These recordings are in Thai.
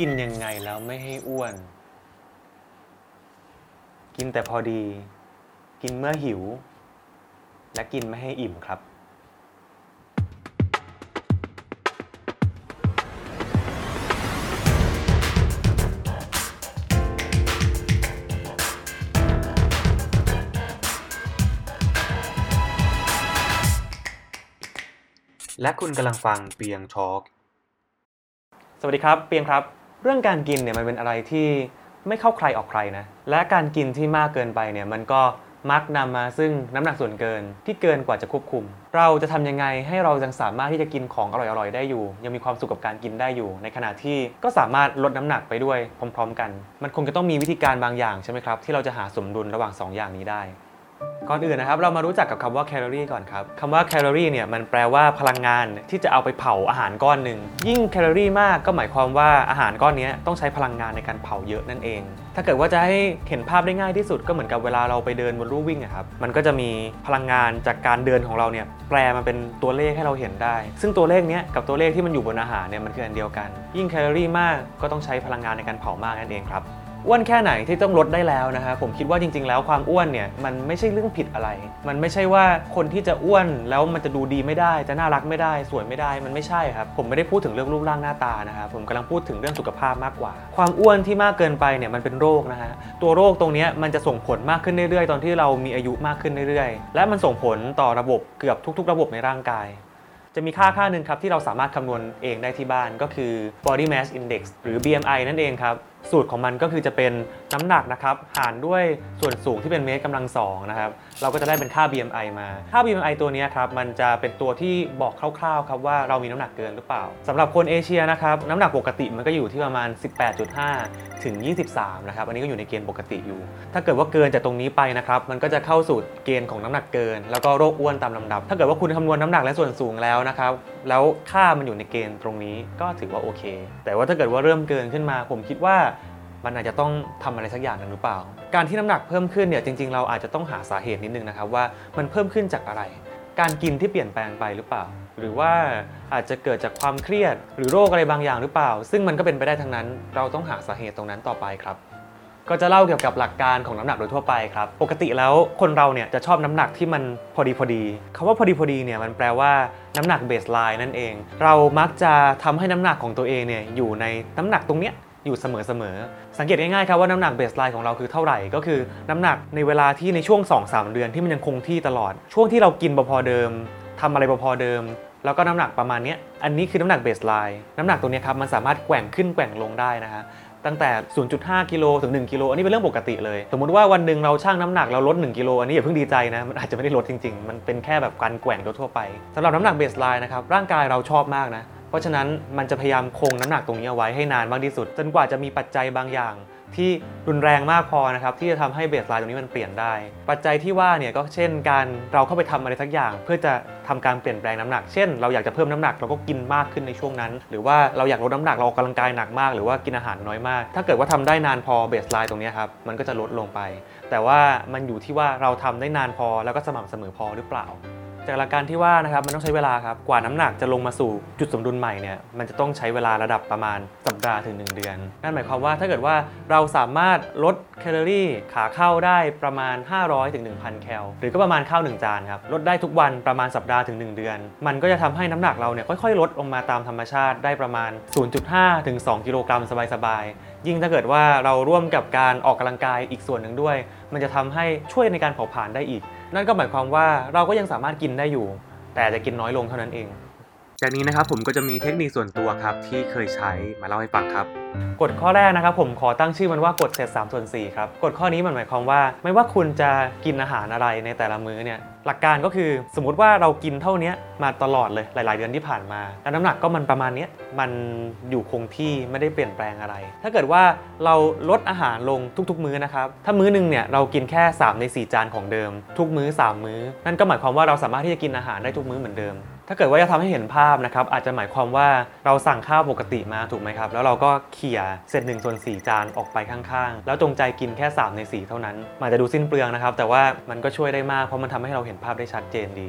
กินยังไงแล้วไม่ให้อ้วน กินแต่พอดี กินเมื่อหิว และกินไม่ให้อิ่มครับ และคุณกำลังฟังเปียงทอล์กสวัสดีครับ เปียงครับ เรื่องการกินเนี่ยมันเป็นอะไรที่ไม่เข้าใครออกใครนะ และการกินที่มากเกินไปเนี่ยมันก็มักนำมาซึ่งน้ำหนักส่วนเกินที่เกินกว่าจะควบคุม เราจะทำยังไงให้เรายังสามารถที่จะกินของอร่อยๆได้อยู่ ยังมีความสุขกับการกินได้อยู่ ในขณะที่ก็สามารถลดน้ำหนักไปด้วยพร้อม ๆ กัน มันคงจะต้องมีวิธีการบางอย่างใช่ไหมครับที่เราจะหาสมดุลระหว่างสองอย่างนี้ได้ ก่อนอื่นนะครับเรามารู้จักกับคำว่าแคลอรี่ก่อนครับคำว่าแคลอรี่เนี่ยมันแปลว่าพลังงานที่จะเอาไปเผาอาหารก้อนหนึ่งยิ่งแคลอรี่มากก็หมายความว่าอาหารก้อนนี้ต้องใช้พลังงานในการเผาเยอะนั่นเอง ถ้าเกิดว่าจะให้เห็นภาพได้ง่ายที่สุดก็เหมือนกับเวลาเราไปเดินบนลู่วิ่งอะครับมันก็จะมีพลังงานจากการเดินของเราเนี่ยแปลมาเป็นตัวเลขให้เราเห็นได้ ซึ่งตัวเลขเนี้ยกับตัวเลขที่มันอยู่บนอาหารเนี่ยมันคืออันเดียวกัน ยิ่งแคลอรี่มากก็ต้องใช้พลังงานในการเผามากนั่นเองครับ อ้วนแค่ไหนที่ต้องลดได้แล้วนะฮะผมคิดว่าจริง ๆ แล้วความอ้วนเนี่ยมันไม่ใช่เรื่องผิดอะไร มันไม่ใช่ว่าคนที่จะอ้วนแล้วมันจะดูดีไม่ได้ จะน่ารักไม่ได้ สวยไม่ได้มันไม่ใช่ครับผมไม่ได้พูดถึงเรื่องรูปร่างหน้าตานะครับผมกำลังพูดถึงเรื่องสุขภาพมากกว่า ความอ้วนที่มากเกินไปเนี่ยมันเป็นโรคนะฮะตัวโรคตรงนี้มันจะส่งผลมากขึ้นเรื่อยๆ ตอนที่เรามีอายุมากขึ้นเรื่อยๆ และมันส่งผลต่อระบบเกือบทุก ๆ ระบบในร่างกายจะมีค่าค่าหนึ่งครับที่เราสามารถคำนวณเองได้ที่บ้านก็คือ body mass index หรือ BMI นั่นเองครับ สูตรของมันก็คือจะเป็นน้ำหนักนะครับ หารด้วยส่วนสูงที่เป็นเมตรกำลังสองนะครับ เราก็จะได้เป็นค่า BMI มา ค่า BMI ตัวนี้ครับ มันจะเป็นตัวที่บอกคร่าวๆครับว่าเรามีน้ำหนักเกินหรือเปล่าสำหรับคนเอเชียนะครับน้ำหนักปกติมันก็อยู่ที่ประมาณ 18.5 ถึง 23 นะครับ อันนี้ก็อยู่ในเกณฑ์ปกติอยู่ ถ้าเกิดว่าเกินจากตรงนี้ไปนะครับ มันก็จะเข้าสู่เกณฑ์ของน้ำหนักเกิน แล้วก็โรคอ้วนตามลำดับ ถ้าเกิดว่าคุณคำนวณน้ำหนักและส่วนสูงแล้วนะครับ แล้วค่ามันอยู่ในเกณฑ์ตรงนี้ก็ถือว่าโอเค แต่ว่าถ้าเกิดว่าเริ่มเกินขึ้นมา ผมคิดว่า มันอาจจะต้องทำอะไรสักอย่างหนึ่งหรือเปล่า การที่น้ำหนักเพิ่มขึ้นเนี่ยจริง ๆ เราอาจจะต้องหาสาเหตุนิดนึงนะครับว่ามันเพิ่มขึ้นจากอะไร การกินที่เปลี่ยนแปลงไปหรือเปล่า หรือว่าอาจจะเกิดจากความเครียด หรือโรคอะไรบางอย่างหรือเปล่า ซึ่งมันก็เป็นไปได้ทั้งนั้น เราต้องหาสาเหตุตรงนั้นต่อไปครับก็จะเล่าเกี่ยวกับหลักการของน้ำหนักโดยทั่วไปครับ ปกติแล้วคนเราเนี่ยจะชอบน้ำหนักที่มันพอดีพอดีคำว่าพอดีพอดีเนี่ยมันแปลว่าน้ำหนัก baseline นั่นเอง เรามักจะทำให้น้ำหนักของตัวเองเนี่ยอยู่ในน้ำหนักตรงเนี้ย อยู่เสมอๆ สังเกตง่ายๆครับว่าน้ำหนัก baseline ของเราคือเท่าไหร่ ก็คือน้ำหนักในเวลาที่ในช่วง 2-3 เดือนที่มันยังคงที่ตลอด ช่วงที่เรากินพอๆเดิมทำอะไรพอๆเดิม แล้วก็น้ำหนักประมาณนี้อันนี้คือน้ำหนัก baseline น้ำหนักตรงเนี้ยครับมันสามารถแกว่งขึ้นแกว่งลงได้นะฮะตั้งแต่ 0.5 กิโลถึง 1 กิโล อันนี้เป็นเรื่องปกติเลย สมมติว่าวันหนึ่งเราชั่งน้ำหนักเราลด 1 กิโล อันนี้อย่าเพิ่งดีใจนะ มันอาจจะไม่ได้ลดจริง ๆ มันเป็นแค่แบบการแกว่งทั่วไปสำหรับน้ำหนัก baseline นะครับ ร่างกายเราชอบมากนะ เพราะฉะนั้นมันจะพยายามคงน้ำหนักตรงนี้เอาไว้ให้นานมากที่สุด จนกว่าจะมีปัจจัยบางอย่าง ที่รุนแรงมากพอนะครับที่จะทำให้ baseline ตรงนี้มันเปลี่ยนได้ ปัจจัยที่ว่าเนี่ยก็เช่นการเราเข้าไปทำอะไรสักอย่าง เพื่อจะทำการเปลี่ยนแปลงน้ำหนัก เช่น เราอยากจะเพิ่มน้ำหนักเราก็กินมากขึ้นในช่วงนั้น หรือว่าเราอยากลดน้ำหนักเราออกกำลังกายหนักมาก หรือว่ากินอาหารน้อยมาก ถ้าเกิดว่าทำได้นานพอ baseline ตรงนี้ครับมันก็จะลดลงไป แต่ว่ามันอยู่ที่ว่าเราทำได้นานพอแล้วก็สม่ำเสมอพอหรือเปล่า จากหลักการที่ว่านะครับมันต้องใช้เวลาครับกว่าน้ำหนักจะลงมาสู่จุดสมดุลใหม่เนี่ยมันจะต้องใช้เวลาระดับประมาณสัปดาห์ถึง 1 เดือน นั่นหมายความว่าถ้าเกิดว่าเราสามารถลดแคลอรี่ขาเข้าได้ประมาณ 500ถึง1,000 แคลหรือก็ประมาณข้าว1จานครับลดได้ทุกวันประมาณสัปดาห์ถึง 1 เดือน มันก็จะทำให้น้ำหนักเราเนี่ยค่อยๆ ลดลงมาตามธรรมชาติได้ประมาณ 0.5ถึง2กิโลกรัมสบายๆยิ่งถ้าเกิดว่าเราร่วมกับการออกกำลังกายอีกส่วนหนึ่งด้วย มันจะทำให้ช่วยในการเผาผลาญได้อีก นั่นก็หมายความว่าเราก็ยังสามารถกินได้อยู่ แต่จะกินน้อยลงเท่านั้นเอง จากนี้นะครับผมก็จะมีเทคนิคส่วนตัวครับที่เคยใช้มาเล่าให้ฟังครับ กฎข้อแรกนะครับผมขอตั้งชื่อมันว่ากฎเศษ3ส่วน4ครับกฎข้อนี้มันหมายความว่า ไม่ว่าคุณจะกินอาหารอะไรในแต่ละมื้อเนี่ยหลักการก็คือสมมติว่าเรากินเท่านี้มาตลอดเลยหลาย ๆ เดือนที่ผ่านมาแล้วน้ำหนักก็มันประมาณนี้มันอยู่คงที่ไม่ได้เปลี่ยนแปลงอะไร ถ้าเกิดว่าเราลดอาหารลงทุก ๆ มื้อนะครับถ้ามื้อนึงเนี่ยเรากินแค่ 3 ใน 4 จานของเดิม ทุกมื้อ 3 มื้อ นั่นก็หมายความว่าเราสามารถที่จะกินอาหารได้ทุกมื้อเหมือนเดิม ถ้าเกิดว่าจะทำให้เห็นภาพนะครับอาจจะหมายความว่าเราสั่งข้าวปกติมาถูกไหมครับ แล้วเราก็เขี่ยเศษหนึ่งส่วนสี่จานออกไปข้างๆ แล้วจงใจกินแค่ 3 ใน 4 เท่านั้นมันอาจจะดูสิ้นเปลืองนะครับ แต่ว่ามันก็ช่วยได้มากเพราะมันทำให้เราเห็นภาพได้ชัดเจนดี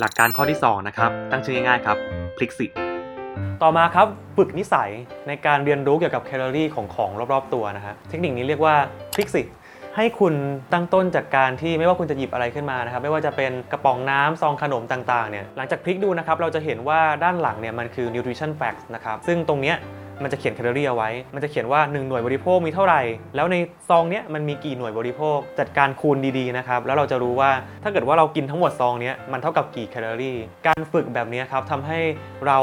หลักการข้อที่2นะครับตั้งชื่อง่ายๆครับพลิกสิต่อมาครับฝึกนิสัยในการเรียนรู้เกี่ยวกับแคลอรี่ของของรอบๆตัวนะฮะเทคนิคนี้เรียกว่าพลิกสิ ให้คุณตั้งต้นจากการที่ไม่ว่าคุณจะหยิบอะไรขึ้นมานะครับไม่ว่าจะเป็นกระป๋องน้ำซองขนมต่างๆเนี่ยหลังจากพลิกดูนะครับเราจะเห็นว่าด้านหลังเนี่ยมันคือ nutrition facts นะครับซึ่งตรงเนี้ย มันจะเขียนแคลอรี่เอาไว้ มันจะเขียนว่า 1 หน่วยบริโภคมีเท่าไหร่ แล้วในซองเนี้ยมันมีกี่หน่วยบริโภค จัดการคูณดีๆนะครับ แล้วเราจะรู้ว่าถ้าเกิดว่าเรากินทั้งหมดซองเนี้ยมันเท่ากับกี่แคลอรี่ การฝึกแบบนี้ครับทำให้เรา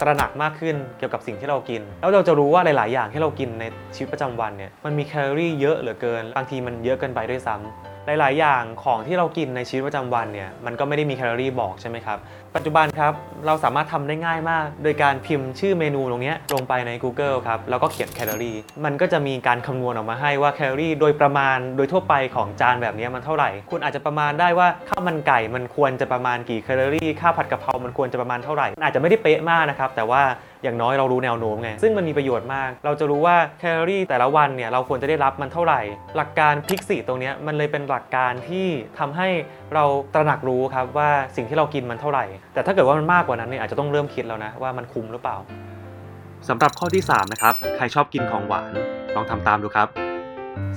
ตระหนักมากขึ้นเกี่ยวกับสิ่งที่เรากิน แล้วเราจะรู้ว่าหลาย ๆ อย่างที่เรากินในชีวิตประจำวันเนี่ยมันมีแคลอรี่เยอะเหลือเกิน บางทีมันเยอะเกินไปด้วยซ้ำหลาย ๆ อย่างของที่เรากินในชีวิตประจำวันเนี่ยมันก็ไม่ได้มีแคลอรี่บอกใช่ไหมครับปัจจุบันครับเราสามารถทำได้ง่ายมาก โดยการพิมพ์ชื่อเมนูตรงนี้ลงไปใน Google ครับแล้วก็เขียนแคลอรี่มันก็จะมีการคำนวณออกมาให้ว่าแคลอรี่โดยประมาณโดยทั่วไปของจานแบบนี้มันเท่าไหร่ คุณอาจจะประมาณได้ว่าข้าวมันไก่มันควรจะประมาณกี่แคลอรี่ข้าวผัดกะเพรามันควรจะประมาณเท่าไหร่อาจจะไม่ได้เป๊ะมากนะครับแต่ว่าอย่างน้อยเรารู้แนวโน้มไง ซึ่งมันมีประโยชน์มาก เราจะรู้ว่าแคลอรี่แต่ละวันเนี่ยเราควรจะได้รับมันเท่าไหร่ หลักการพลิกสีตรงนี้มันเลยเป็นหลักการที่ทำให้ เราตระหนักรู้ครับว่าสิ่งที่เรากินมันเท่าไหร่ แต่ถ้าเกิดว่ามันมากกว่านั้นเนี่ยอาจจะต้องเริ่มคิดแล้วนะว่ามันคุ้มหรือเปล่าสำหรับข้อที่3นะครับใครชอบกินของหวานลองทำตามดูครับ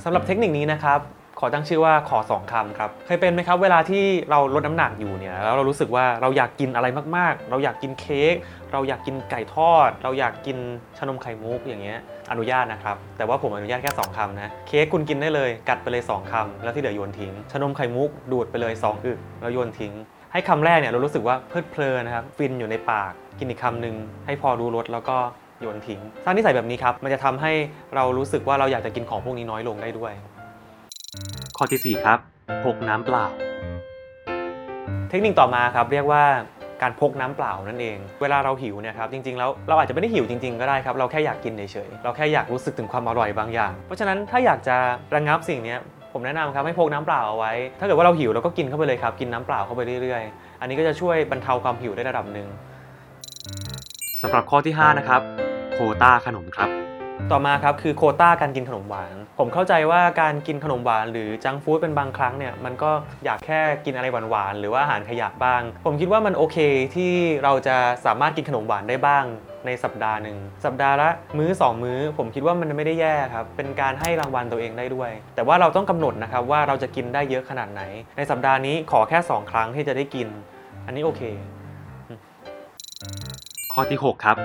สำหรับเทคนิคนี้นะครับขอตั้งชื่อว่าขอสองคำครับเคยเป็นไหมครับเวลาที่เราลดน้ำหนักอยู่เนี่ยแล้วเรารู้สึกว่าเราอยากกินอะไรมากๆ เราอยากกินเค้กเราอยากกินไก่ทอด เราอยากกินชานมไข่มุกอย่างเงี้ย อนุญาตนะครับ แต่ว่าผมอนุญาตแค่ 2คำนะ เค้กคุณกินได้เลย กัดไปเลย 2คำแล้วที่เหลือโยนทิ้ง ชนมไข่มุกดูดไปเลย 2 อึก แล้วโยนทิ้ง ให้คำแรกเนี่ยเรารู้สึกว่าเพลิดเพลินนะครับ ฟินอยู่ในปาก กินอีกคำหนึ่งให้พอรู้รสแล้วก็โยนทิ้ง สร้างนิสัยแบบนี้ครับ มันจะทำให้เรารู้สึกว่าเราอยากจะกินของพวกนี้น้อยลงได้ด้วย ข้อทีสี่4 ครับพกน้ำเปล่า เทคนิคต่อมาครับเรียกว่า การพกน้ำเปล่านั่นเอง เวลาเราหิวเนี่ยครับจริงๆแล้วเราอาจจะไม่ได้หิวจริงๆก็ได้ครับเราแค่อยากกินเฉยๆเราแค่อยากรู้สึกถึงความอร่อยบางอย่าง เพราะฉะนั้นถ้าอยากจะระงับสิ่งนี้ผมแนะนำครับให้พกน้ำเปล่าเอาไว้ ถ้าเกิดว่าเราหิวเราก็กินเข้าไปเลยครับกินน้ำเปล่าเข้าไปเรื่อยๆ อันนี้ก็จะช่วยบรรเทาความหิวได้ระดับหนึ่งสำหรับข้อที่ 5 นะครับ โคต้าขนมครับ ต่อมาครับคือโคต้าการกินขนมหวาน ผมเข้าใจว่าการกินขนมหวานหรือจังฟู้ดเป็นบางครั้งเนี่ยมันก็อยากแค่กินอะไรหวานๆหรือว่าอาหารขยะบ้าง ผมคิดว่ามันโอเคที่เราจะสามารถกินขนมหวานได้บ้างในสัปดาห์หนึ่งสัปดาห์ละมื้อ 2 มื้อ ผมคิดว่ามันไม่ได้แย่ครับ เป็นการให้รางวัลตัวเองได้ด้วย แต่ว่าเราต้องกำหนดนะครับว่าเราจะกินได้เยอะขนาดไหน ในสัปดาห์นี้ขอแค่ 2 ครั้งที่จะได้กิน อันนี้โอเค ข้อที่ 6 ครับ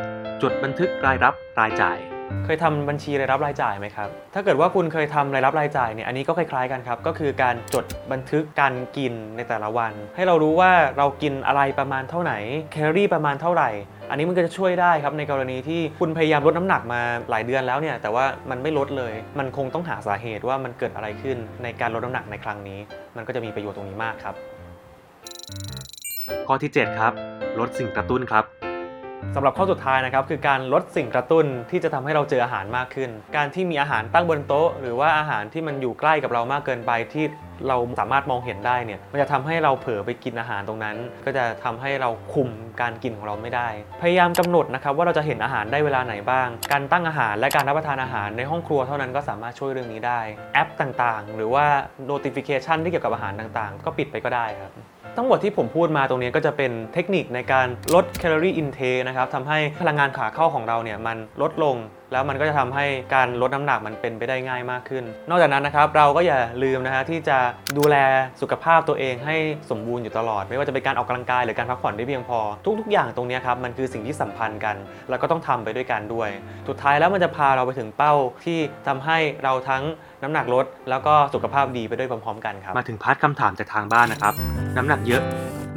จดบันทึกรายรับรายจ่าย เคยทำบัญชีรายรับรายจ่ายไหมครับ ถ้าเกิดว่าคุณเคยทำรายรับรายจ่ายเนี่ยอันนี้ก็คล้ายๆกันครับ ก็คือการจดบันทึกการกินในแต่ละวัน ให้เรารู้ว่าเรากินอะไรประมาณเท่าไหร่แคลอรี่ประมาณเท่าไหร่ อันนี้มันก็จะช่วยได้ครับในกรณีที่คุณพยายามลดน้ำหนักมาหลายเดือนแล้วเนี่ยแต่ว่ามันไม่ลดเลย มันคงต้องหาสาเหตุว่ามันเกิดอะไรขึ้นในการลดน้ำหนักในครั้งนี้ มันก็จะมีประโยชน์ตรงนี้มากครับ ข้อที่ 7 ครับ ลดสิ่งกระตุ้นครับ สำหรับข้อสุดท้ายนะครับคือการลดสิ่งกระตุ้นที่จะทำให้เราเจออาหารมากขึ้น การที่มีอาหารตั้งบนโต๊ะ หรือว่าอาหารที่มันอยู่ใกล้กับเรามากเกินไปที่เราสามารถมองเห็นได้เนี่ยมันจะทำให้เราเผลอไปกินอาหารตรงนั้น ก็จะทำให้เราคุมการกินของเราไม่ได้ พยายามกำหนดนะครับว่าเราจะเห็นอาหารได้เวลาไหนบ้าง การตั้งอาหารและการรับประทานอาหารในห้องครัวเท่านั้นก็สามารถช่วยเรื่องนี้ได้แอปต่างๆ หรือว่า notification ที่เกี่ยวกับอาหารต่างๆ ก็ปิดไปก็ได้ครับ ทั้งหมดที่ผมพูดมาตรงนี้ก็จะเป็นเทคนิคในการลดแคลอรี่อินเทนะครับทำให้พลังงานขาเข้าของเราเนี่ยมันลดลง แล้วมันก็จะทำให้การลดน้ำหนักมันเป็นไปได้ง่ายมากขึ้น นอกจากนั้นนะครับเราก็อย่าลืมนะฮะที่จะดูแลสุขภาพตัวเองให้สมบูรณ์อยู่ตลอด ไม่ว่าจะเป็นการออกกำลังกายหรือการพักผ่อนได้เพียงพอ ทุก ๆ อย่างตรงนี้ครับมันคือสิ่งที่สัมพันธ์กัน แล้วก็ต้องทำไปด้วยกันด้วย สุดท้ายแล้วมันจะพาเราไปถึงเป้าที่ทำให้เราทั้งน้ำหนักลด แล้วก็สุขภาพดีไปด้วยพร้อม ๆ กันครับมาถึงพาร์ทคำถามจากทางบ้านนะครับ น้ำหนักเยอะ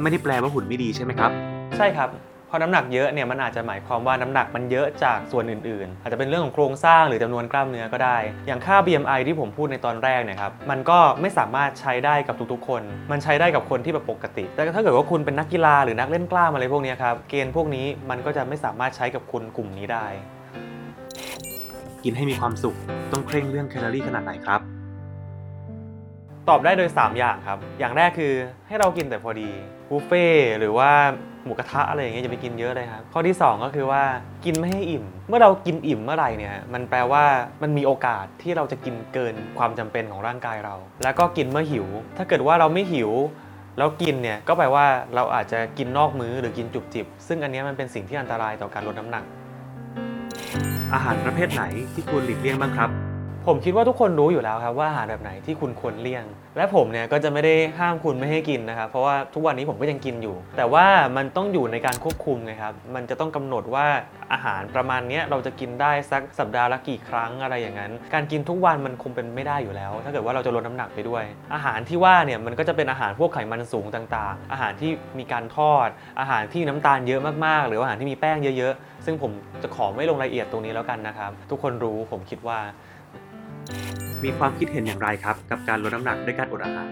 ไม่ได้แปลว่าหุ่นไม่ดีใช่ไหมครับ ใช่ครับ พอน้ำหนักเยอะเนี่ยมันอาจจะหมายความว่าน้ำหนักมันเยอะจากส่วนอื่นๆ อาจจะเป็นเรื่องของโครงสร้างหรือจำนวนกล้ามเนื้อก็ได้ อย่างค่า BMI ที่ผมพูดในตอนแรกเนี่ยครับมันก็ไม่สามารถใช้ได้กับทุกๆ คน มันใช้ได้กับคนที่แบบปกติ แต่ถ้าเกิดว่าคุณเป็นนักกีฬาหรือนักเล่นกล้ามอะไรพวกนี้ครับเกณฑ์พวกนี้มันก็จะไม่สามารถใช้กับคนกลุ่มนี้ได้ กินให้มีความสุขต้องเคร่งเรื่องแคลอรี่ขนาดไหนครับ ตอบได้โดย 3 อย่างครับ อย่างแรกคือให้เรากินแต่พอดีบุฟเฟ่ต์หรือว่าหมูกระทะอะไรอย่างเงี้ยอย่าไปกินเยอะเลยครับ ข้อที่ 2 ก็คือว่ากินไม่ให้อิ่ม เมื่อเรากินอิ่มเมื่อไหร่เนี่ยมันแปลว่ามันมีโอกาสที่เราจะกินเกินความจำเป็นของร่างกายเรา แล้วก็กินเมื่อหิว ถ้าเกิดว่าเราไม่หิวแล้วกินเนี่ยก็แปลว่าเราอาจจะกินนอกมื้อหรือกินจุบจิบ ซึ่งอันนี้มันเป็นสิ่งที่อันตรายต่อการลดน้ำหนัก อาหารประเภทไหนที่ควรหลีกเลี่ยงบ้างครับ ผมคิดว่าทุกคนรู้อยู่แล้วครับว่าอาหารแบบไหนที่คุณควรเลี่ยง และผมเนี่ยก็จะไม่ได้ห้ามคุณไม่ให้กินนะครับ เพราะว่าทุกวันนี้ผมก็ยังกินอยู่ แต่ว่ามันต้องอยู่ในการควบคุมไงครับ มันจะต้องกำหนดว่าอาหารประมาณนี้เราจะกินได้สักสัปดาห์ละกี่ครั้งอะไรอย่างนั้น การกินทุกวันมันคงเป็นไม่ได้อยู่แล้ว ถ้าเกิดว่าเราจะลดน้ำหนักไปด้วย อาหารที่ว่าเนี่ยมันก็จะเป็นอาหารพวกไขมันสูงต่างๆ อาหารที่มีการทอด อาหารที่น้ำตาลเยอะมากๆ หรืออาหารที่มีแป้งเยอะๆ ซึ่งผมจะขอไม่ลงรายละเอียดตรงนี้แล้วกันนะครับ ทุกคนรู้ผมคิดว่า มีความคิดเห็นอย่างไรครับ กับการลดน้ำหนักด้วยการอดอาหาร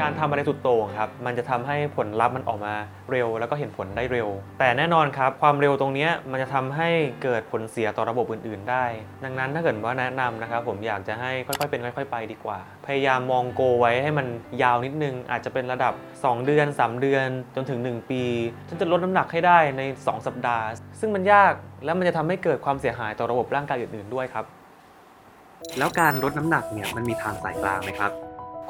การทำอะไรสุดโต่งครับ มันจะทำให้ผลลัพธ์มันออกมาเร็ว แล้วก็เห็นผลได้เร็ว แต่แน่นอนครับ ความเร็วตรงนี้มันจะทำให้เกิดผลเสียต่อระบบอื่น ๆ ได้ ดังนั้นถ้าเกิดว่าแนะนำนะครับ ผมอยากจะให้ค่อยๆ เป็นค่อย ๆ ไปดีกว่า พยายามมองโกไว้ให้มันยาวนิดนึง อาจจะเป็นระดับ 2 เดือน 3 เดือน จนถึง 1 ปีฉันจะลดน้ำหนักให้ได้ใน 2 สัปดาห์ ซึ่งมันยาก และมันจะทำให้เกิดความเสียหายต่อระบบร่างกายอื่น ๆ ด้วยครับ แล้วการลดน้ำหนักเนี่ยมันมีทางสายกลางไหมครับ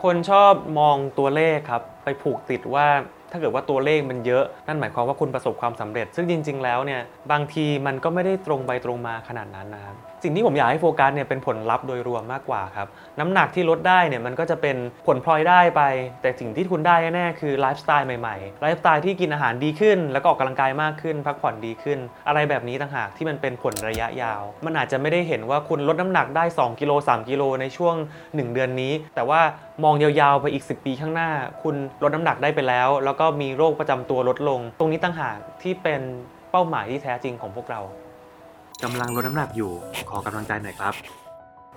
คนชอบมองตัวเลขครับ ไปผูกติดว่าถ้าเกิดว่าตัวเลขมันเยอะ นั่นหมายความว่าคุณประสบความสำเร็จ ซึ่งจริง ๆ แล้วเนี่ยบางทีมันก็ไม่ได้ตรงไปตรงมาขนาดนั้นนะครับ สิ่งที่ผมอยากให้โฟกัสเนี่ยเป็นผลลัพธ์โดยรวมมากกว่าครับ น้ำหนักที่ลดได้เนี่ยมันก็จะเป็นผลพลอยได้ไป แต่สิ่งที่คุณได้แน่ๆคือไลฟ์สไตล์ใหม่ๆไลฟ์สไตล์ที่กินอาหารดีขึ้น แล้วก็ออกกำลังกายมากขึ้น พักผ่อนดีขึ้น อะไรแบบนี้ต่างหากที่มันเป็นผลระยะยาว มันอาจจะไม่ได้เห็นว่าคุณลดน้ำหนักได้ 2กิโล3กิโลในช่วง 1 เดือนนี้ แต่ว่ามองยาวๆไปอีก 10 ปีข้างหน้า คุณลดน้ำหนักได้ไปแล้ว แล้วก็มีโรคประจำตัวลดลง ตรงนี้ต่างหากที่เป็นเป้าหมายที่แท้จริงของพวกเรา กำลังลดน้ำหนักอยู่ ขอกำลังใจหน่อยครับ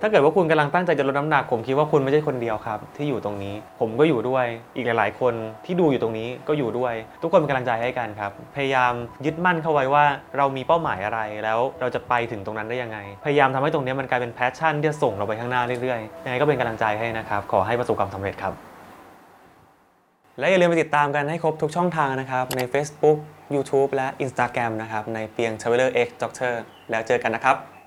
ถ้าเกิดว่าคุณกำลังตั้งใจจะลดน้ำหนัก ผมคิดว่าคุณไม่ใช่คนเดียวครับ ที่อยู่ตรงนี้ ผมก็อยู่ด้วย อีกหลาย ๆ คนที่ดูอยู่ตรงนี้ก็อยู่ด้วย ทุกคนเป็นกำลังใจให้กันครับ พยายามยึดมั่นเข้าไว้ว่าเรามีเป้าหมายอะไรแล้วเราจะไปถึงตรงนั้นได้ยังไง พยายามทำให้ตรงนี้มันกลายเป็นแพชชั่นที่จะส่งเราไปข้างหน้าเรื่อยๆยังไงก็เป็นกำลังใจให้นะครับ ขอให้ประสบความสำเร็จครับและอย่าลืมไปติดตามกันให้ครบทุกช่องทางนะครับใน Facebook YouTube และ Instagram นะครับในเปียง Traveler X Doctor แล้วเจอกันนะครับ